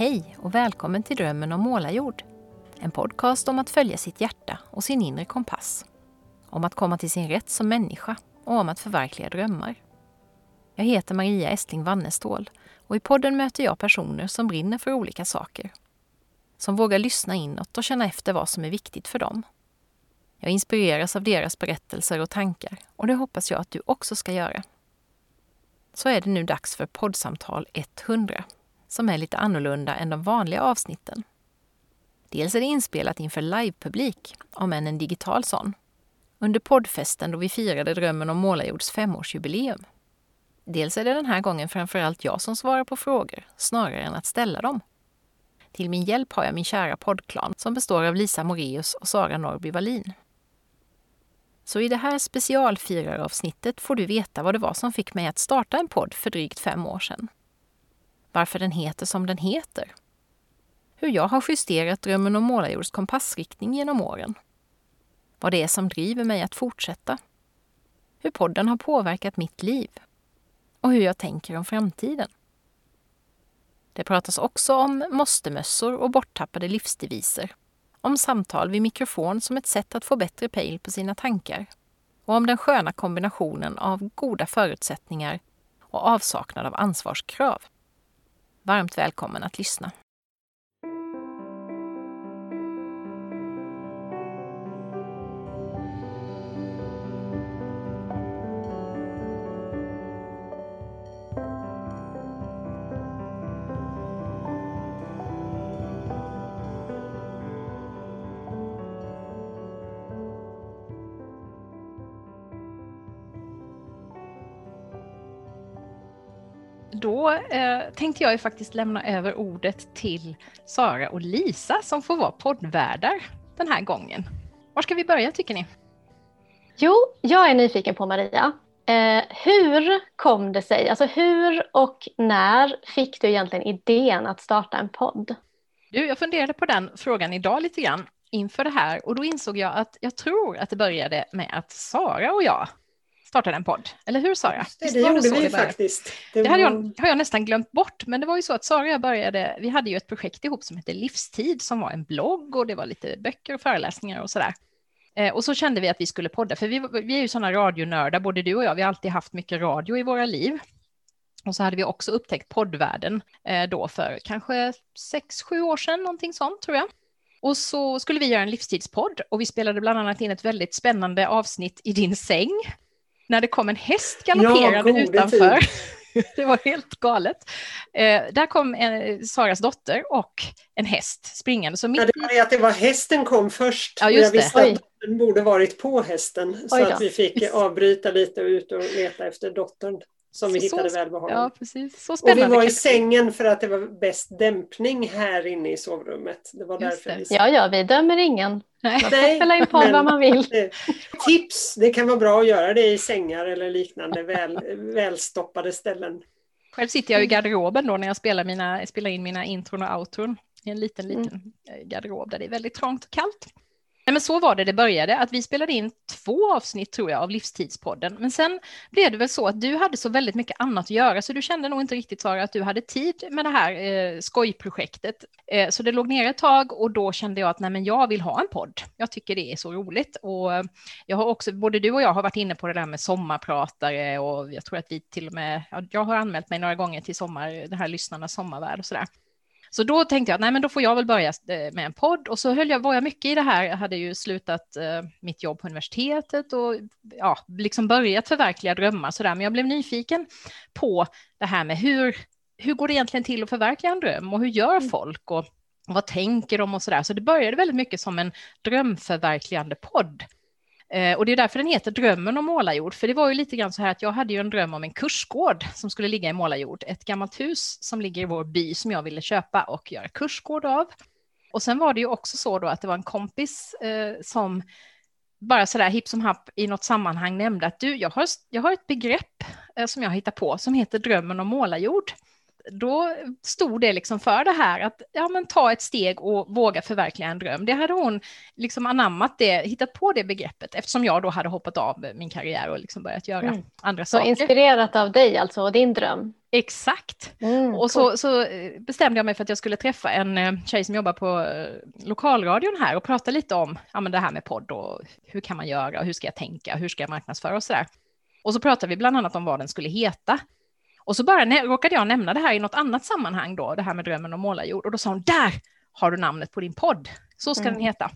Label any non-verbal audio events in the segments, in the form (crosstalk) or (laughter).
Hej och välkommen till Drömmen om målarjord. En podcast om att följa sitt hjärta och sin inre kompass. Om att komma till sin rätt som människa och om att förverkliga drömmar. Jag heter Maria Estling Wannestål och i podden möter jag personer som brinner för olika saker. Som vågar lyssna inåt och känna efter vad som är viktigt för dem. Jag inspireras av deras berättelser och tankar och det hoppas jag att du också ska göra. Så är det nu dags för poddsamtal 100 som är lite annorlunda än de vanliga avsnitten. Dels är det inspelat inför livepublik, om än en digital sån, under poddfesten då vi firade Drömmen om Målarjords femårsjubileum. Dels är det den här gången framförallt jag som svarar på frågor, snarare än att ställa dem. Till min hjälp har jag min kära poddklan som består av Lisa Moreus och Sara Norby Wallin. Så i det här specialfiraravsnittet får du veta vad det var som fick mig att starta en podd för drygt fem år sedan varför den heter som den heter. Hur jag har justerat drömmen om målarjords kompassriktning genom åren. Vad det är som driver mig att fortsätta. Hur podden har påverkat mitt liv. Och hur jag tänker om framtiden. Det pratas också om måstemössor och borttappade livsdeviser. Om samtal vid mikrofon som ett sätt att få bättre pejl på sina tankar. Och om den sköna kombinationen av goda förutsättningar och avsaknad av ansvarskrav. Varmt välkommen att lyssna. Då eh, tänkte jag ju faktiskt lämna över ordet till Sara och Lisa som får vara poddvärdar den här gången. Var ska vi börja tycker ni? Jo, jag är nyfiken på Maria. Eh, hur kom det sig, alltså hur och när fick du egentligen idén att starta en podd? Du, jag funderade på den frågan idag lite grann inför det här och då insåg jag att jag tror att det började med att Sara och jag startade en podd. Eller hur Sara? Det, det gjorde vi det faktiskt. Det, det hade jag, har jag nästan glömt bort, men det var ju så att Sara och jag började, vi hade ju ett projekt ihop som hette Livstid som var en blogg och det var lite böcker och föreläsningar och sådär. Eh, och så kände vi att vi skulle podda, för vi, vi är ju sådana radionördar, både du och jag, vi har alltid haft mycket radio i våra liv. Och så hade vi också upptäckt poddvärlden eh, då för kanske sex, sju år sedan, någonting sånt tror jag. Och så skulle vi göra en livstidspodd och vi spelade bland annat in ett väldigt spännande avsnitt i din säng när det kom en häst galopperande ja, utanför. (laughs) det var helt galet. Eh, där kom en, Saras dotter och en häst springande. Så mitt... ja, det var det att det var hästen kom först. Ja, jag visste det. att dottern borde varit på hästen. Så att vi fick (laughs) avbryta lite och ut och leta efter dottern som vi så, hittade välbehagligt. Ja, precis. Så spännande. Och vi var i sängen för att det var bäst dämpning här inne i sovrummet. Det var därför vi... Ja, ja, vi dömer ingen. Man får spela in podd vad man vill. Tips, det kan vara bra att göra det i sängar eller liknande väl, välstoppade ställen. Själv sitter jag i garderoben då när jag spelar, mina, spelar in mina intron och outron. I en liten, liten mm. garderob där det är väldigt trångt och kallt. Nej, men så var det det började, att vi spelade in två avsnitt tror jag av Livstidspodden. Men sen blev det väl så att du hade så väldigt mycket annat att göra, så du kände nog inte riktigt Sara att du hade tid med det här eh, skojprojektet. Eh, så det låg ner ett tag och då kände jag att nej, men jag vill ha en podd. Jag tycker det är så roligt och eh, jag har också, både du och jag har varit inne på det där med sommarpratare och jag tror att vi till och med, jag har anmält mig några gånger till sommar, det här lyssnarnas sommarvärld och sådär. Så då tänkte jag, nej men då får jag väl börja eh, med en podd. Och så höll jag, var jag mycket i det här, jag hade ju slutat eh, mitt jobb på universitetet och ja, liksom börjat förverkliga drömmar sådär, men jag blev nyfiken på det här med hur, hur går det egentligen till att förverkliga en dröm? Och hur gör mm. folk? Och, och vad tänker de och sådär, så det började väldigt mycket som en drömförverkligande podd Eh, och det är därför den heter Drömmen om målarjord, för det var ju lite grann så här att jag hade ju en dröm om en kursgård som skulle ligga i målarjord, ett gammalt hus som ligger i vår by som jag ville köpa och göra kursgård av. Och sen var det ju också så då att det var en kompis eh, som bara sådär hipp som happ i något sammanhang nämnde att du, jag har, jag har ett begrepp eh, som jag hittar på som heter drömmen om målarjord då stod det liksom för det här att ja, men ta ett steg och våga förverkliga en dröm. Det hade hon liksom anammat det, hittat på det begreppet eftersom jag då hade hoppat av min karriär och liksom börjat göra mm. andra så saker. Så inspirerat av dig alltså och din dröm? Exakt. Mm, och så, så, bestämde jag mig för att jag skulle träffa en eh, tjej som jobbar på eh, lokalradion här och prata lite om ja, men det här med podd och hur kan man göra och hur ska jag tänka, hur ska jag marknadsföra och så där. Och så pratade vi bland annat om vad den skulle heta. Och så bara råkade jag nämna det här i något annat sammanhang då, det här med drömmen om målarjord. Och då sa hon, där har du namnet på din podd. Så ska mm. den heta.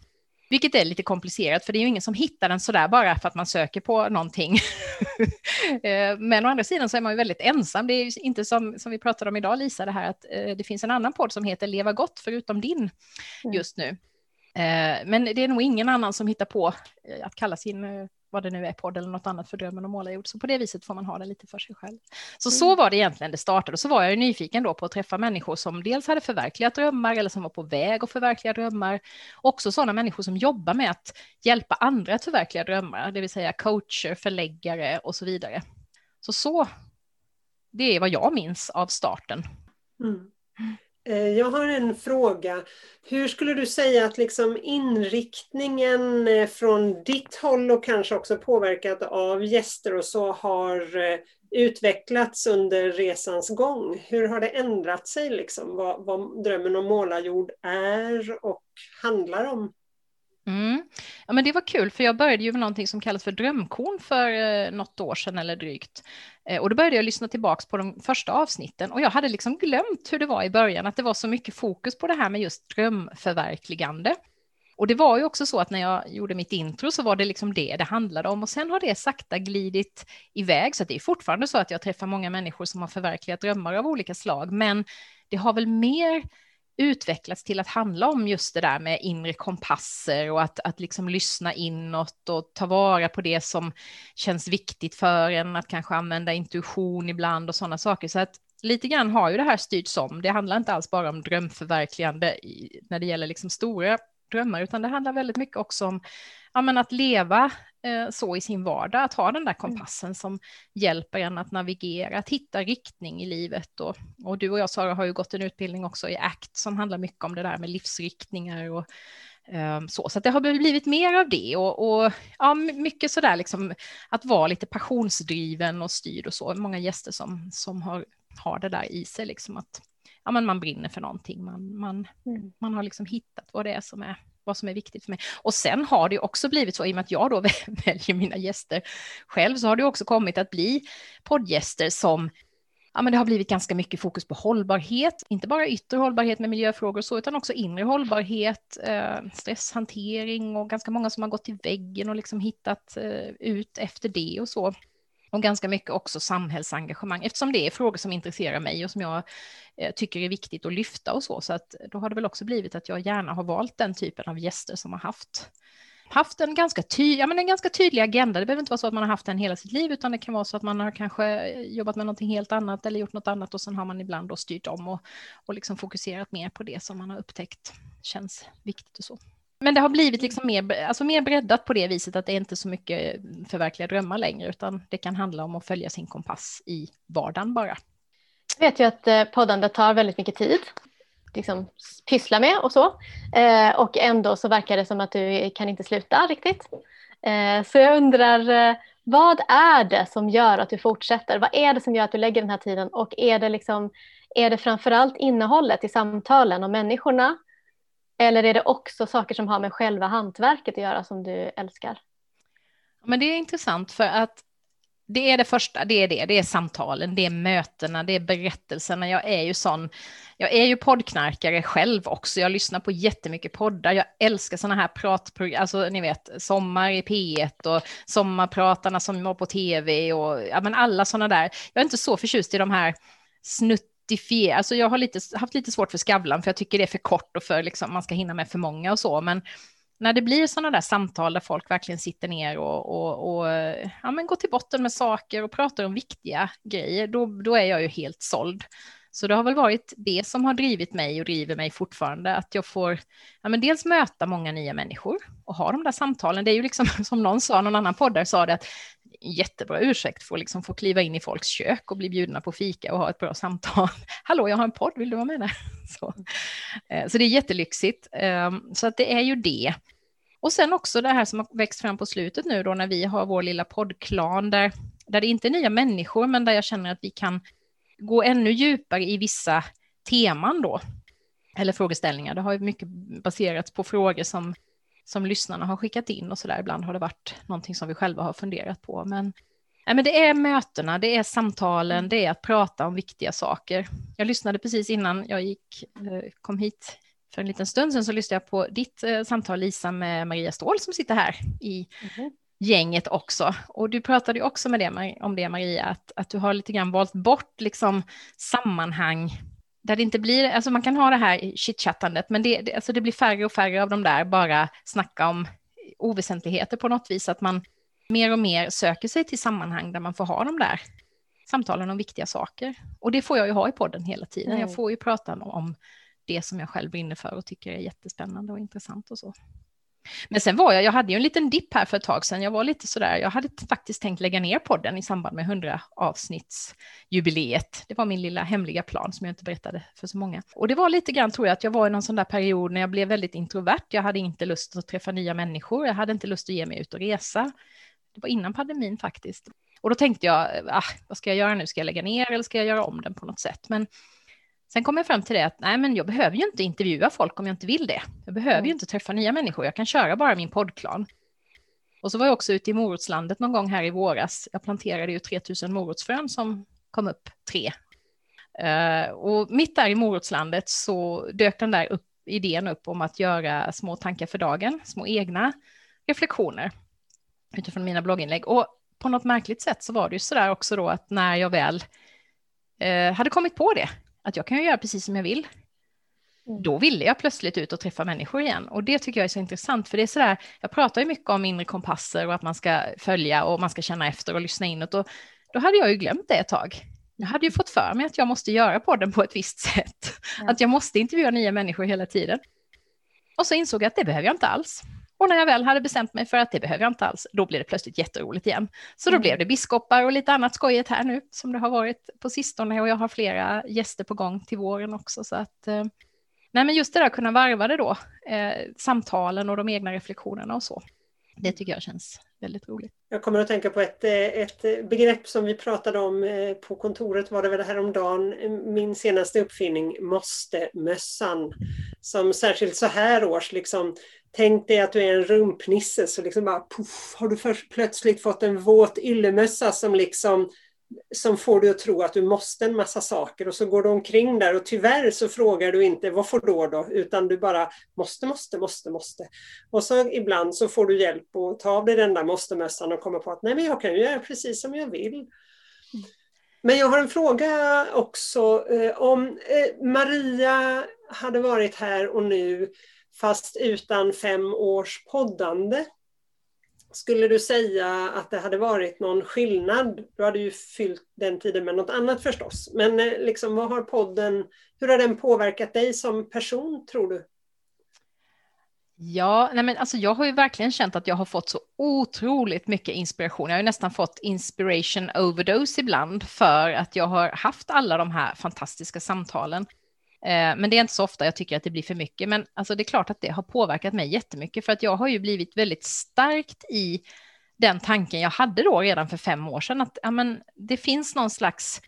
Vilket är lite komplicerat, för det är ju ingen som hittar den sådär bara för att man söker på någonting. (laughs) Eh, men å andra sidan så är man ju väldigt ensam. Det är ju inte som, som vi pratade om idag, Lisa, det här att eh, det finns en annan podd som heter Leva gott förutom din mm. just nu. Eh, men det är nog ingen annan som hittar på att kalla sin vad det nu är, podd eller något annat för drömmen om målarjord. Så på det viset får man ha det lite för sig själv. Så mm. så var det egentligen det startade. Och så var jag ju nyfiken då på att träffa människor som dels hade förverkligat drömmar eller som var på väg att förverkliga drömmar. Också sådana människor som jobbar med att hjälpa andra att förverkliga drömmar, det vill säga coacher, förläggare och så vidare. Så så, det är vad jag minns av starten. Mm. Eh, jag har en fråga. Hur skulle du säga att liksom inriktningen eh, från ditt håll och kanske också påverkat av gäster och så har eh, utvecklats under resans gång? Hur har det ändrat sig, liksom? vad, vad drömmen om målarjord är och handlar om? Mm. Ja, men det var kul, för jag började ju med någonting som kallas för drömkorn för eh, något år sedan eller drygt. Eh, och då började jag lyssna tillbaka på de första avsnitten och jag hade liksom glömt hur det var i början, att det var så mycket fokus på det här med just drömförverkligande. Och det var ju också så att när jag gjorde mitt intro så var det liksom det det handlade om och sen har det sakta glidit iväg så att det är fortfarande så att jag träffar många människor som har förverkligat drömmar av olika slag, men det har väl mer utvecklats till att handla om just det där med inre kompasser och att, att liksom lyssna inåt och ta vara på det som känns viktigt för en, att kanske använda intuition ibland och sådana saker. Så att lite grann har ju det här styrts om. Det handlar inte alls bara om drömförverkligande när det gäller liksom stora drömmar, utan det handlar väldigt mycket också om ja, men att leva eh, så i sin vardag, att ha den där mm. kompassen som hjälper en att navigera, att hitta riktning i livet. Och, och du och jag, Sara, har ju gått en utbildning också i ACT som handlar mycket om det där med livsriktningar och eh, så, så det har blivit mer av det och, och ja, mycket sådär liksom att vara lite passionsdriven och styrd och så. Många gäster som, som har, har det där i sig, liksom att ja, men man brinner för någonting, man, man, mm. man har liksom hittat vad det är som är vad som är viktigt för mig. Och sen har det också blivit så, i och med att jag då (laughs) väljer mina gäster själv, så har det också kommit att bli poddgäster som ja, men det har blivit ganska mycket fokus på hållbarhet, inte bara yttre hållbarhet med miljöfrågor och så, utan också inre hållbarhet, eh, stresshantering och ganska många som har gått till väggen och liksom hittat eh, ut efter det och så och ganska mycket också samhällsengagemang eftersom det är frågor som intresserar mig och som jag eh, tycker är viktigt att lyfta och så. Så att då har det väl också blivit att jag gärna har valt den typen av gäster som har haft haft en ganska, ty ja, men en ganska tydlig agenda. Det behöver inte vara så att man har haft den hela sitt liv, utan det kan vara så att man har kanske eh, jobbat med någonting helt annat eller gjort något annat och sen har man ibland då styrt om och, och liksom fokuserat mer på det som man har upptäckt känns viktigt och så. Men det har blivit liksom mer, alltså mer breddat på det viset att det är inte så mycket förverkliga drömmar längre, utan det kan handla om att följa sin kompass i vardagen bara. Jag vet ju att poddande poddandet tar väldigt mycket tid, liksom pyssla med och så. Eh, och ändå så verkar det som att du kan inte sluta riktigt. Eh, så jag undrar, eh, vad är det som gör att du fortsätter? Vad är det som gör att du lägger den här tiden? Och är det, liksom, är det framförallt innehållet i samtalen och människorna eller är det också saker som har med själva hantverket att göra som du älskar? Men det är intressant för att det är det första, det är det, det är samtalen, det är mötena, det är berättelserna. Jag är ju sån, jag är ju poddknarkare själv också. Jag lyssnar på jättemycket poddar. Jag älskar sådana här pratprogram, alltså ni vet, Sommar i P1 och Sommarpratarna som var på tv och ja, men alla sådana där. Jag är inte så förtjust i de här snutt identifiera, alltså jag har lite, haft lite svårt för Skavlan för jag tycker det är för kort och för liksom, man ska hinna med för många och så, men när det blir sådana där samtal där folk verkligen sitter ner och, och, och ja, men går till botten med saker och pratar om viktiga grejer, då, då är jag ju helt såld. Så det har väl varit det som har drivit mig och driver mig fortfarande, att jag får ja, men dels möta många nya människor och ha de där samtalen. Det är ju liksom (laughs) som någon sa, någon annan poddare sa det, att jättebra ursäkt för att liksom få kliva in i folks kök och bli bjudna på fika och ha ett bra samtal. (laughs) Hallå, jag har en podd, vill du vara med där? (laughs) Så, eh, så det är jättelyxigt. Ehm, så att det är ju det. Och sen också det här som har växt fram på slutet nu då när vi har vår lilla poddklan där, där det inte är nya människor men där jag känner att vi kan gå ännu djupare i vissa teman då. Eller frågeställningar. Det har ju mycket baserats på frågor som som lyssnarna har skickat in och så där. Ibland har det varit någonting som vi själva har funderat på. Men, nej, men det är mötena, det är samtalen, det är att prata om viktiga saker. Jag lyssnade precis innan jag gick, eh, kom hit för en liten stund sedan så lyssnade jag på ditt eh, samtal Lisa med Maria Ståhl som sitter här i mm. gänget också. Och du pratade ju också med det, om det Maria, att, att du har lite grann valt bort liksom sammanhang där det inte blir, alltså man kan ha det här chitchattandet, men det, det, alltså det blir färre och färre av de där bara snacka om oväsentligheter på något vis, att man mer och mer söker sig till sammanhang där man får ha de där samtalen om viktiga saker. Och det får jag ju ha i podden hela tiden. Mm. Jag får ju prata om det som jag själv brinner för och tycker är jättespännande och intressant och så. Men sen var jag, jag hade ju en liten dipp här för ett tag sedan. Jag var lite sådär, jag hade faktiskt tänkt lägga ner podden i samband med 100 avsnittsjubileet. Det var min lilla hemliga plan som jag inte berättade för så många. Och det var lite grann tror jag att jag var i någon sån där period när jag blev väldigt introvert. Jag hade inte lust att träffa nya människor. Jag hade inte lust att ge mig ut och resa. Det var innan pandemin faktiskt. Och då tänkte jag, ah, vad ska jag göra nu? Ska jag lägga ner eller ska jag göra om den på något sätt? Men Sen kom jag fram till det att nej, men jag behöver ju inte intervjua folk om jag inte vill det. Jag behöver mm. ju inte träffa nya människor. Jag kan köra bara min poddklan. Och så var jag också ute i morotslandet någon gång här i våras. Jag planterade ju 3000 morotsfrön som kom upp tre. Uh, och mitt där i morotslandet så dök den där upp, idén upp om att göra små tankar för dagen, små egna reflektioner utifrån mina blogginlägg. Och på något märkligt sätt så var det ju så där också då att när jag väl uh, hade kommit på det, att jag kan göra precis som jag vill. Mm. Då ville jag plötsligt ut och träffa människor igen. Och det tycker jag är så intressant, för det är så där, jag pratar ju mycket om inre kompasser och att man ska följa och man ska känna efter och lyssna inåt. Och då hade jag ju glömt det ett tag. Jag hade ju fått för mig att jag måste göra podden på ett visst sätt. Mm. Att jag måste intervjua nya människor hela tiden. Och så insåg jag att det behöver jag inte alls. Och när jag väl hade bestämt mig för att det behöver jag inte alls, då blev det plötsligt jätteroligt igen. Så då mm. blev det biskopar och lite annat skojigt här nu, som det har varit på sistone. Och jag har flera gäster på gång till våren också. Så att, eh, nej men just det där att kunna varva det då, eh, samtalen och de egna reflektionerna och så. Det tycker jag känns väldigt roligt. Jag kommer att tänka på ett, eh, ett begrepp som vi pratade om eh, på kontoret var det väl häromdagen, min senaste uppfinning, måste-mössan. Som särskilt så här års liksom Tänk dig att du är en rumpnisse så liksom bara puff, har du först plötsligt fått en våt yllemössa som liksom som får dig att tro att du måste en massa saker och så går du omkring där och tyvärr så frågar du inte vad får då då utan du bara måste, måste, måste, måste. Och så ibland så får du hjälp att ta av dig den där måste-mössan och komma på att nej men jag kan ju göra precis som jag vill. Men jag har en fråga också. Eh, om eh, Maria hade varit här och nu fast utan fem års poddande. Skulle du säga att det hade varit någon skillnad? Du hade ju fyllt den tiden med något annat förstås. Men eh, liksom, vad har podden, hur har den påverkat dig som person tror du? Ja, nej men alltså jag har ju verkligen känt att jag har fått så otroligt mycket inspiration. Jag har ju nästan fått inspiration overdose ibland för att jag har haft alla de här fantastiska samtalen. Eh, men det är inte så ofta jag tycker att det blir för mycket. Men alltså det är klart att det har påverkat mig jättemycket för att jag har ju blivit väldigt starkt i den tanken jag hade då redan för fem år sedan att ja, men, det finns någon slags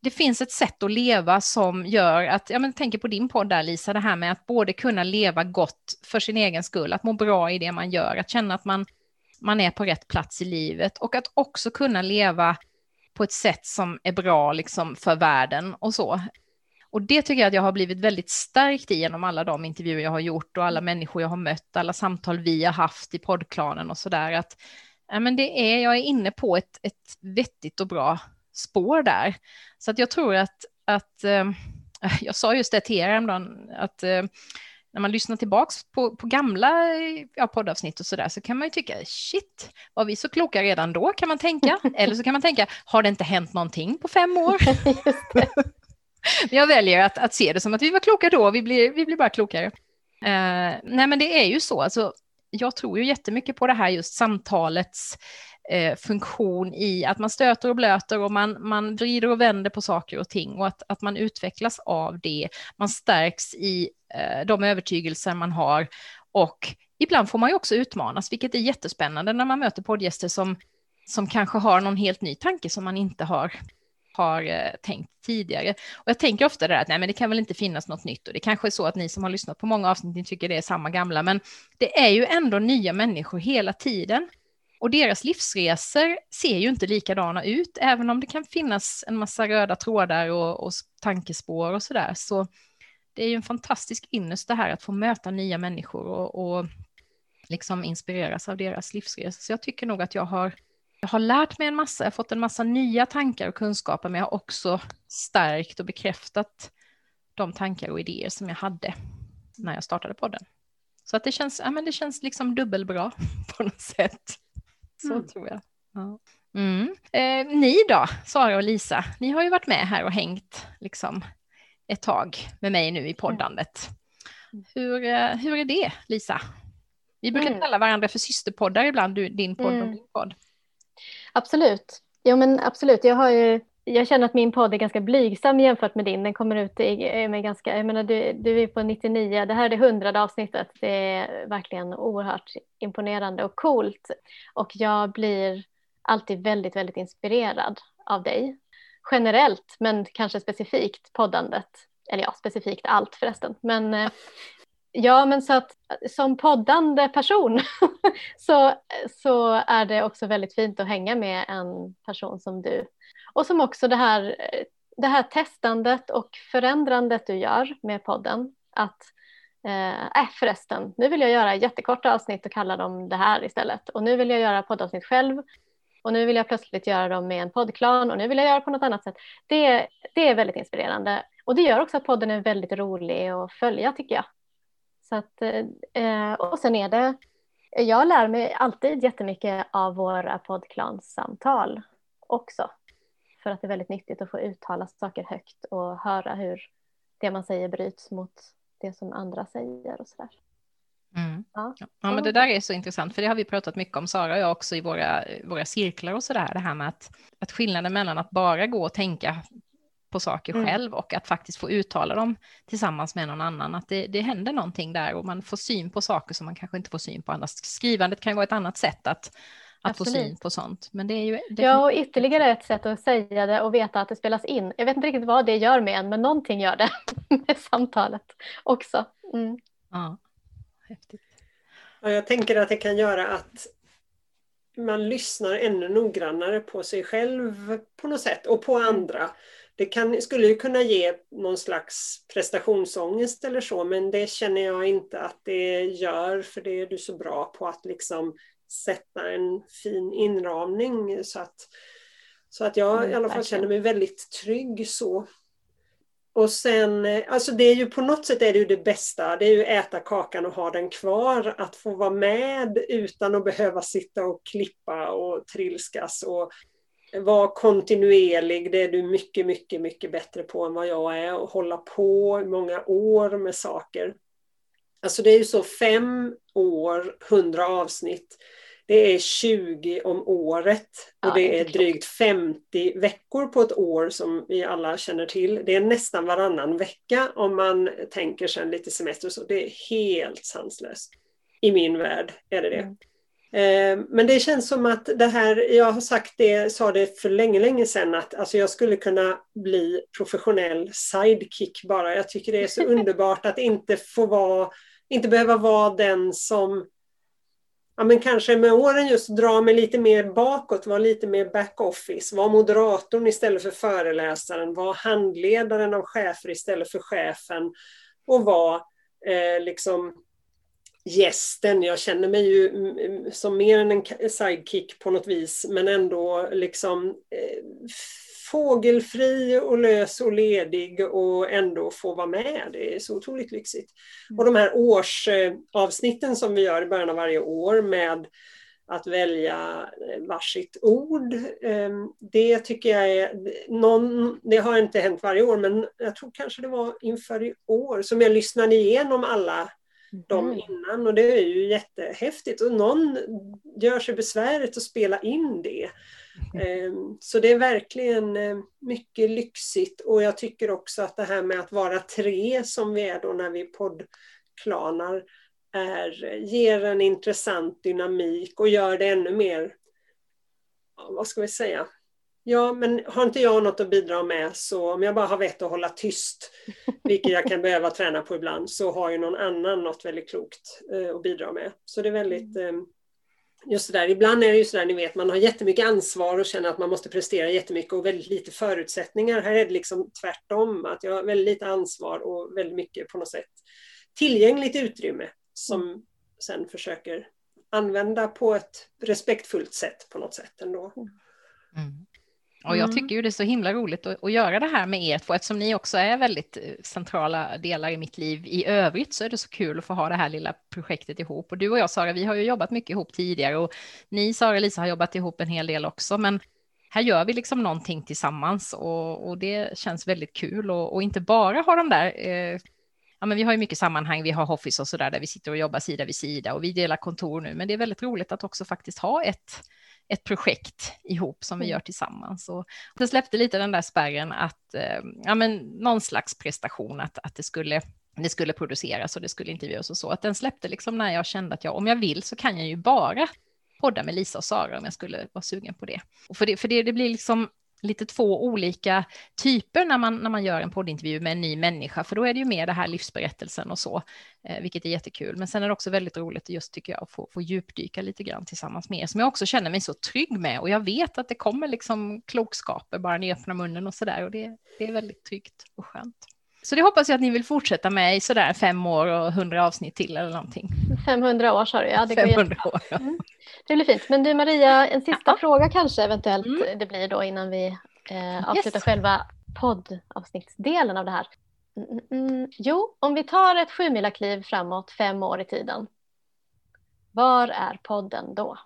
det finns ett sätt att leva som gör att, ja men tänker på din podd där Lisa, det här med att både kunna leva gott för sin egen skull, att må bra i det man gör, att känna att man, man är på rätt plats i livet och att också kunna leva på ett sätt som är bra liksom för världen och så. Och det tycker jag att jag har blivit väldigt starkt i genom alla de intervjuer jag har gjort och alla människor jag har mött, alla samtal vi har haft i poddklanen och så där. Att ja, men det är, jag är inne på ett, ett vettigt och bra spår där. Så att jag tror att, att äh, jag sa just det till er häromdagen, att äh, när man lyssnar tillbaks på, på gamla ja, poddavsnitt och så där så kan man ju tycka shit, var vi så kloka redan då kan man tänka. (laughs) Eller så kan man tänka, har det inte hänt någonting på fem år? (laughs) (laughs) jag väljer att, att se det som att vi var kloka då, vi blir, vi blir bara klokare. Uh, nej men det är ju så, alltså, jag tror ju jättemycket på det här just samtalets eh, funktion i att man stöter och blöter och man, man vrider och vänder på saker och ting och att, att man utvecklas av det. Man stärks i eh, de övertygelser man har och ibland får man ju också utmanas, vilket är jättespännande när man möter poddgäster som, som kanske har någon helt ny tanke som man inte har har eh, tänkt tidigare. Och jag tänker ofta det att nej, men det kan väl inte finnas något nytt och det kanske är så att ni som har lyssnat på många avsnitt ni tycker det är samma gamla, men det är ju ändå nya människor hela tiden. Och deras livsresor ser ju inte likadana ut, även om det kan finnas en massa röda trådar och, och tankespår och sådär. Så det är ju en fantastisk ynnest det här att få möta nya människor och, och liksom inspireras av deras livsresor. Så jag tycker nog att jag har jag har lärt mig en massa, jag har fått en massa nya tankar och kunskaper, men jag har också stärkt och bekräftat de tankar och idéer som jag hade när jag startade podden. Så att det känns, ja, men det känns liksom dubbelbra (laughs) på något sätt. Så mm. tror jag. Ja. Mm. Eh, ni då, Sara och Lisa, ni har ju varit med här och hängt liksom ett tag med mig nu i poddandet. Hur, eh, hur är det, Lisa? Vi brukar mm. kalla varandra för systerpoddar ibland, du, din podd och mm. din podd. Absolut. Jo men absolut, jag har ju jag känner att min podd är ganska blygsam jämfört med din. Den kommer ut i, med ganska, jag menar du, du är på 99, det här är det hundrade avsnittet. Det är verkligen oerhört imponerande och coolt. Och jag blir alltid väldigt, väldigt inspirerad av dig. Generellt, men kanske specifikt poddandet. Eller ja, specifikt allt förresten. Men eh, Ja, men så att eh, som poddande person (laughs) så, så är det också väldigt fint att hänga med en person som du. Och som också det här, eh, det här testandet och förändrandet du gör med podden. Att, eh, äh, förresten, nu vill jag göra jättekorta avsnitt och kalla dem det här istället. Och nu vill jag göra poddavsnitt själv. Och nu vill jag plötsligt göra dem med en poddklan och nu vill jag göra på något annat sätt. Det, det är väldigt inspirerande. Och det gör också att podden är väldigt rolig att följa tycker jag. Så att, eh, och sen är det, jag lär mig alltid jättemycket av våra poddklanssamtal också. För att det är väldigt nyttigt att få uttala saker högt och höra hur det man säger bryts mot det som andra säger och sådär. Mm. Ja. ja, men det där är så intressant, för det har vi pratat mycket om, Sara och jag också i våra, våra cirklar och sådär, det här med att, att skillnaden mellan att bara gå och tänka på saker mm. själv och att faktiskt få uttala dem tillsammans med någon annan. Att det, det händer någonting där och man får syn på saker som man kanske inte får syn på annars. Skrivandet kan ju vara ett annat sätt att, att få syn på sånt. Men det är ju ja, och ytterligare ett sätt att säga det och veta att det spelas in. Jag vet inte riktigt vad det gör med en, men någonting gör det (laughs) med samtalet också. Mm. Ja, häftigt. Ja, jag tänker att det kan göra att man lyssnar ännu noggrannare på sig själv på något sätt och på mm. andra det kan, skulle ju kunna ge någon slags prestationsångest eller så, men det känner jag inte att det gör, för det är du så bra på att liksom sätta en fin inramning så att, så att jag mm, i alla fall känner mig väldigt trygg så. Och sen, alltså det är ju på något sätt är det ju det bästa, det är ju äta kakan och ha den kvar, att få vara med utan att behöva sitta och klippa och trilskas och vara kontinuerlig, det är du mycket, mycket, mycket bättre på än vad jag är och hålla på i många år med saker. Alltså det är ju så fem år, hundra avsnitt. Det är 20 om året och det är drygt 50 veckor på ett år som vi alla känner till. Det är nästan varannan vecka om man tänker sig lite semester så. Det är helt sanslöst. I min värld är det det. Mm. Eh, men det känns som att det här, jag har sagt det, sa det för länge, länge sedan att alltså jag skulle kunna bli professionell sidekick bara. Jag tycker det är så (laughs) underbart att inte få vara, inte behöva vara den som ja, men kanske med åren just dra mig lite mer bakåt, vara lite mer backoffice, vara moderatorn istället för föreläsaren, vara handledaren av chefer istället för chefen och vara eh, liksom gästen. Jag känner mig ju mm, mm, som mer än en sidekick på något vis, men ändå liksom eh, fågelfri och lös och ledig och ändå få vara med. Det är så otroligt lyxigt. Och de här årsavsnitten som vi gör i början av varje år med att välja eh, varsitt ord. Eh, det tycker jag är, någon, det har inte hänt varje år, men jag tror kanske det var inför i år som jag lyssnade igenom alla dem mm. innan och det är ju jättehäftigt och någon gör sig besväret att spela in det. Mm. Så det är verkligen eh, mycket lyxigt och jag tycker också att det här med att vara tre som vi är då när vi poddklanar är, ger en intressant dynamik och gör det ännu mer, vad ska vi säga, Ja, men har inte jag något att bidra med så om jag bara har vett att hålla tyst, (laughs) vilket jag kan behöva träna på ibland, så har ju någon annan något väldigt klokt eh, att bidra med. Så det är väldigt eh, just det där, ibland är det ju så där, ni vet, man har jättemycket ansvar och känner att man måste prestera jättemycket och väldigt lite förutsättningar. Här är det liksom tvärtom, att jag har väldigt lite ansvar och väldigt mycket på något sätt tillgängligt utrymme som mm. sen försöker använda på ett respektfullt sätt på något sätt ändå. Mm. Och jag mm. tycker ju det är så himla roligt att, att, göra det här med er två, eftersom ni också är väldigt eh, centrala delar i mitt liv i övrigt så är det så kul att få ha det här lilla projektet ihop. Och du och jag Sara, vi har ju jobbat mycket ihop tidigare och ni Sara och Lisa har jobbat ihop en hel del också, men här gör vi liksom någonting tillsammans och, och det känns väldigt kul. Och, och, inte bara ha de där eh, Ja, men vi har ju mycket sammanhang, vi har Office och så där, där vi sitter och jobbar sida vid sida och vi delar kontor nu, men det är väldigt roligt att också faktiskt ha ett, ett projekt ihop som vi mm. gör tillsammans. Och det släppte lite den där spärren att, eh, ja men någon slags prestation, att, att det skulle det skulle produceras och det skulle intervjuas och så. Att den släppte liksom när jag kände att jag, om jag vill så kan jag ju bara podda med Lisa och Sara om jag skulle vara sugen på det. Och för det, för det, det blir liksom lite två olika typer när man, när man gör en poddintervju med en ny människa, för då är det ju mer det här livsberättelsen och så, eh, vilket är jättekul. Men sen är det också väldigt roligt just tycker jag att få, få djupdyka lite grann tillsammans med er, som jag också känner mig så trygg med och jag vet att det kommer liksom klokskaper bara ni öppnar munnen och så där och det, det är väldigt tryggt och skönt. Så det hoppas jag att ni vill fortsätta med i sådär fem år och hundra avsnitt till eller någonting. 500 år sa du, ja. Det 500 år, ja. Mm. Det blir fint. Men du Maria, en sista ja. fråga kanske eventuellt mm. det blir då innan vi eh, avslutar yes. själva poddavsnittsdelen av det här. Mm, mm, mm. jo, om vi tar ett sjumilakliv framåt fem år i tiden. Var är podden då?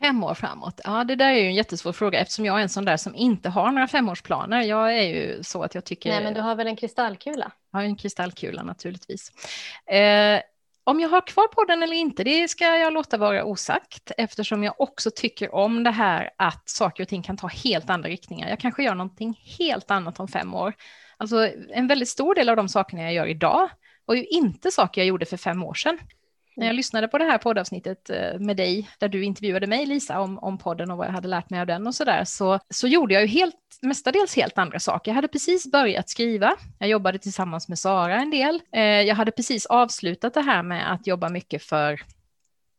Fem år framåt? Ja, det där är ju en jättesvår fråga eftersom jag är en sån där som inte har några femårsplaner. Jag är ju så att jag tycker... Nej, men du har väl en kristallkula? Jag har en kristallkula naturligtvis. Eh, om jag har kvar podden eller inte, det ska jag låta vara osagt eftersom jag också tycker om det här att saker och ting kan ta helt andra riktningar. Jag kanske gör någonting helt annat om fem år. Alltså en väldigt stor del av de sakerna jag gör idag var ju inte saker jag gjorde för fem år sedan. När jag lyssnade på det här poddavsnittet eh, med dig, där du intervjuade mig Lisa om, om podden och vad jag hade lärt mig av den och så där, så, så gjorde jag ju helt, mestadels helt andra saker. Jag hade precis börjat skriva, jag jobbade tillsammans med Sara en del. Eh, jag hade precis avslutat det här med att jobba mycket för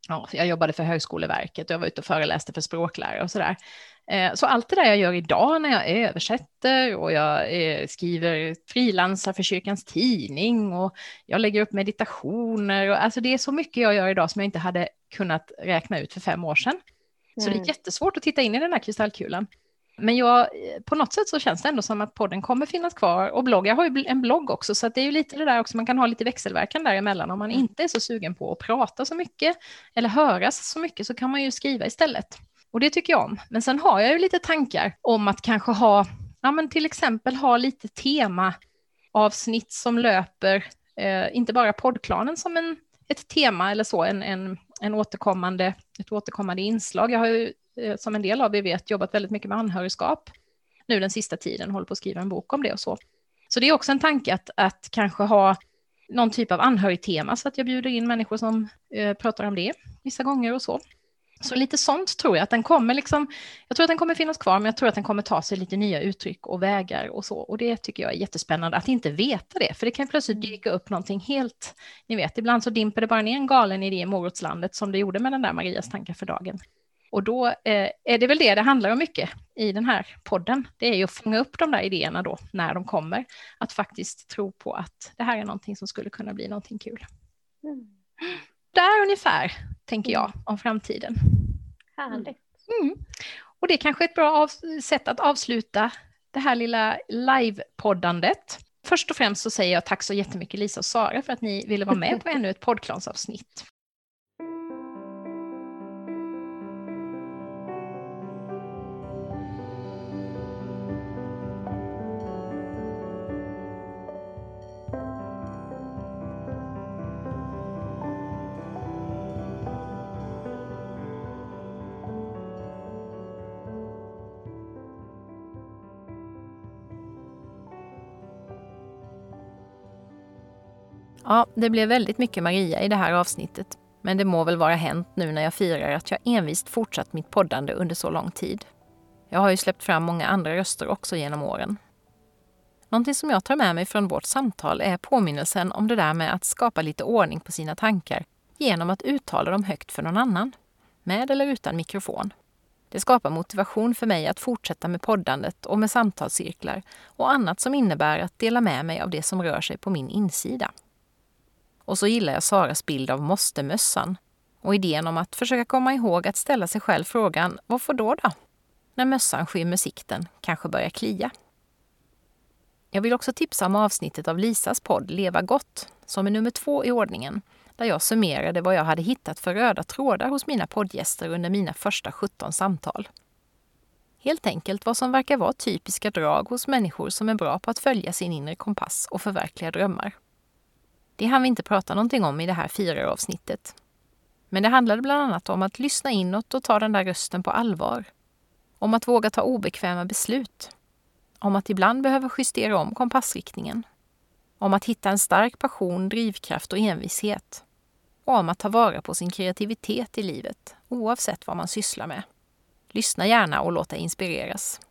Ja, jag jobbade för Högskoleverket och jag var ute och föreläste för språklärare och så där. Eh, så allt det där jag gör idag när jag översätter och jag eh, skriver frilansar för kyrkans tidning och jag lägger upp meditationer. Och, alltså det är så mycket jag gör idag som jag inte hade kunnat räkna ut för fem år sedan. Så det är jättesvårt att titta in i den här kristallkulan. Men jag, på något sätt så känns det ändå som att podden kommer finnas kvar och blogg. Jag har ju en blogg också, så det är ju lite det där också, man kan ha lite växelverkan däremellan. Om man mm. inte är så sugen på att prata så mycket eller höras så mycket så kan man ju skriva istället. Och det tycker jag om. Men sen har jag ju lite tankar om att kanske ha, ja men till exempel ha lite temaavsnitt som löper, eh, inte bara poddklanen som en, ett tema eller så, en, en, en återkommande, ett återkommande inslag. Jag har ju eh, som en del av er vet jobbat väldigt mycket med anhörigskap nu den sista tiden, håller på att skriva en bok om det och så. Så det är också en tanke att, att kanske ha någon typ av anhörigtema så att jag bjuder in människor som eh, pratar om det vissa gånger och så. Så lite sånt tror jag att den kommer liksom, jag tror att den kommer finnas kvar, men jag tror att den kommer ta sig lite nya uttryck och vägar och så. Och det tycker jag är jättespännande att inte veta det, för det kan plötsligt mm. dyka upp någonting helt, ni vet, ibland så dimper det bara ner en galen idé i morotslandet som det gjorde med den där Marias tankar för dagen. Och då eh, är det väl det det handlar om mycket i den här podden. Det är ju att fånga upp de där idéerna då när de kommer. Att faktiskt tro på att det här är någonting som skulle kunna bli någonting kul. Mm där ungefär, tänker jag, mm. om framtiden. Härligt. Mm. Och det är kanske ett bra sätt att avsluta det här lilla livepoddandet. Först och främst så säger jag tack så jättemycket Lisa och Sara för att ni ville vara med på ännu ett poddklansavsnitt. Ja, det blev väldigt mycket Maria i det här avsnittet. Men det må väl vara hänt nu när jag firar att jag envist fortsatt mitt poddande under så lång tid. Jag har ju släppt fram många andra röster också genom åren. Någonting som jag tar med mig från vårt samtal är påminnelsen om det där med att skapa lite ordning på sina tankar genom att uttala dem högt för någon annan, med eller utan mikrofon. Det skapar motivation för mig att fortsätta med poddandet och med samtalscirklar och annat som innebär att dela med mig av det som rör sig på min insida. Och så gillar jag Saras bild av måstemössan och idén om att försöka komma ihåg att ställa sig själv frågan varför då då? När mössan skymmer sikten, kanske börjar klia. Jag vill också tipsa om avsnittet av Lisas podd Leva gott, som är nummer två i ordningen, där jag summerade vad jag hade hittat för röda trådar hos mina poddgäster under mina första 17 samtal. Helt enkelt vad som verkar vara typiska drag hos människor som är bra på att följa sin inre kompass och förverkliga drömmar. Det hann vi inte prata någonting om i det här fyra-avsnittet. Men det handlade bland annat om att lyssna inåt och ta den där rösten på allvar. Om att våga ta obekväma beslut. Om att ibland behöva justera om kompassriktningen. Om att hitta en stark passion, drivkraft och envishet. Och om att ta vara på sin kreativitet i livet, oavsett vad man sysslar med. Lyssna gärna och låt dig inspireras.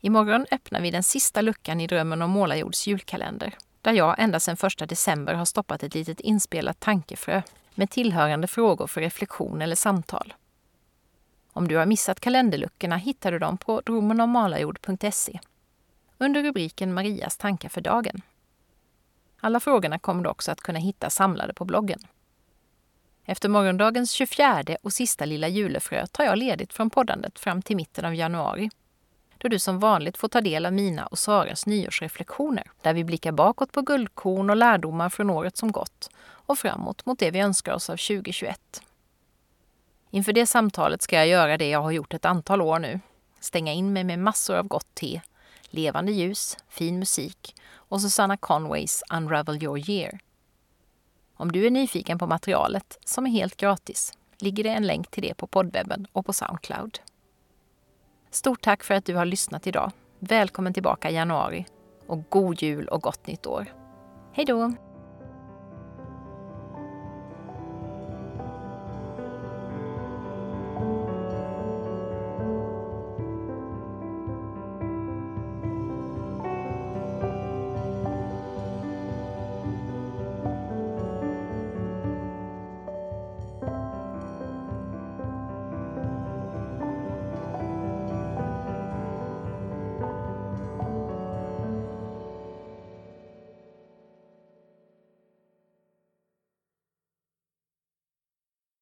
Imorgon öppnar vi den sista luckan i Drömmen om Målarjords julkalender där jag ända sedan första december har stoppat ett litet inspelat tankefrö med tillhörande frågor för reflektion eller samtal. Om du har missat kalenderluckorna hittar du dem på romanomalajord.se under rubriken Marias tankar för dagen. Alla frågorna kommer du också att kunna hitta samlade på bloggen. Efter morgondagens 24 och sista lilla julefrö tar jag ledigt från poddandet fram till mitten av januari då du som vanligt får ta del av mina och Saras nyårsreflektioner där vi blickar bakåt på guldkorn och lärdomar från året som gått och framåt mot det vi önskar oss av 2021. Inför det samtalet ska jag göra det jag har gjort ett antal år nu. Stänga in mig med massor av gott te, levande ljus, fin musik och Susanna Conways Unravel your year. Om du är nyfiken på materialet, som är helt gratis, ligger det en länk till det på poddwebben och på Soundcloud. Stort tack för att du har lyssnat idag. Välkommen tillbaka i januari och god jul och gott nytt år. Hej då!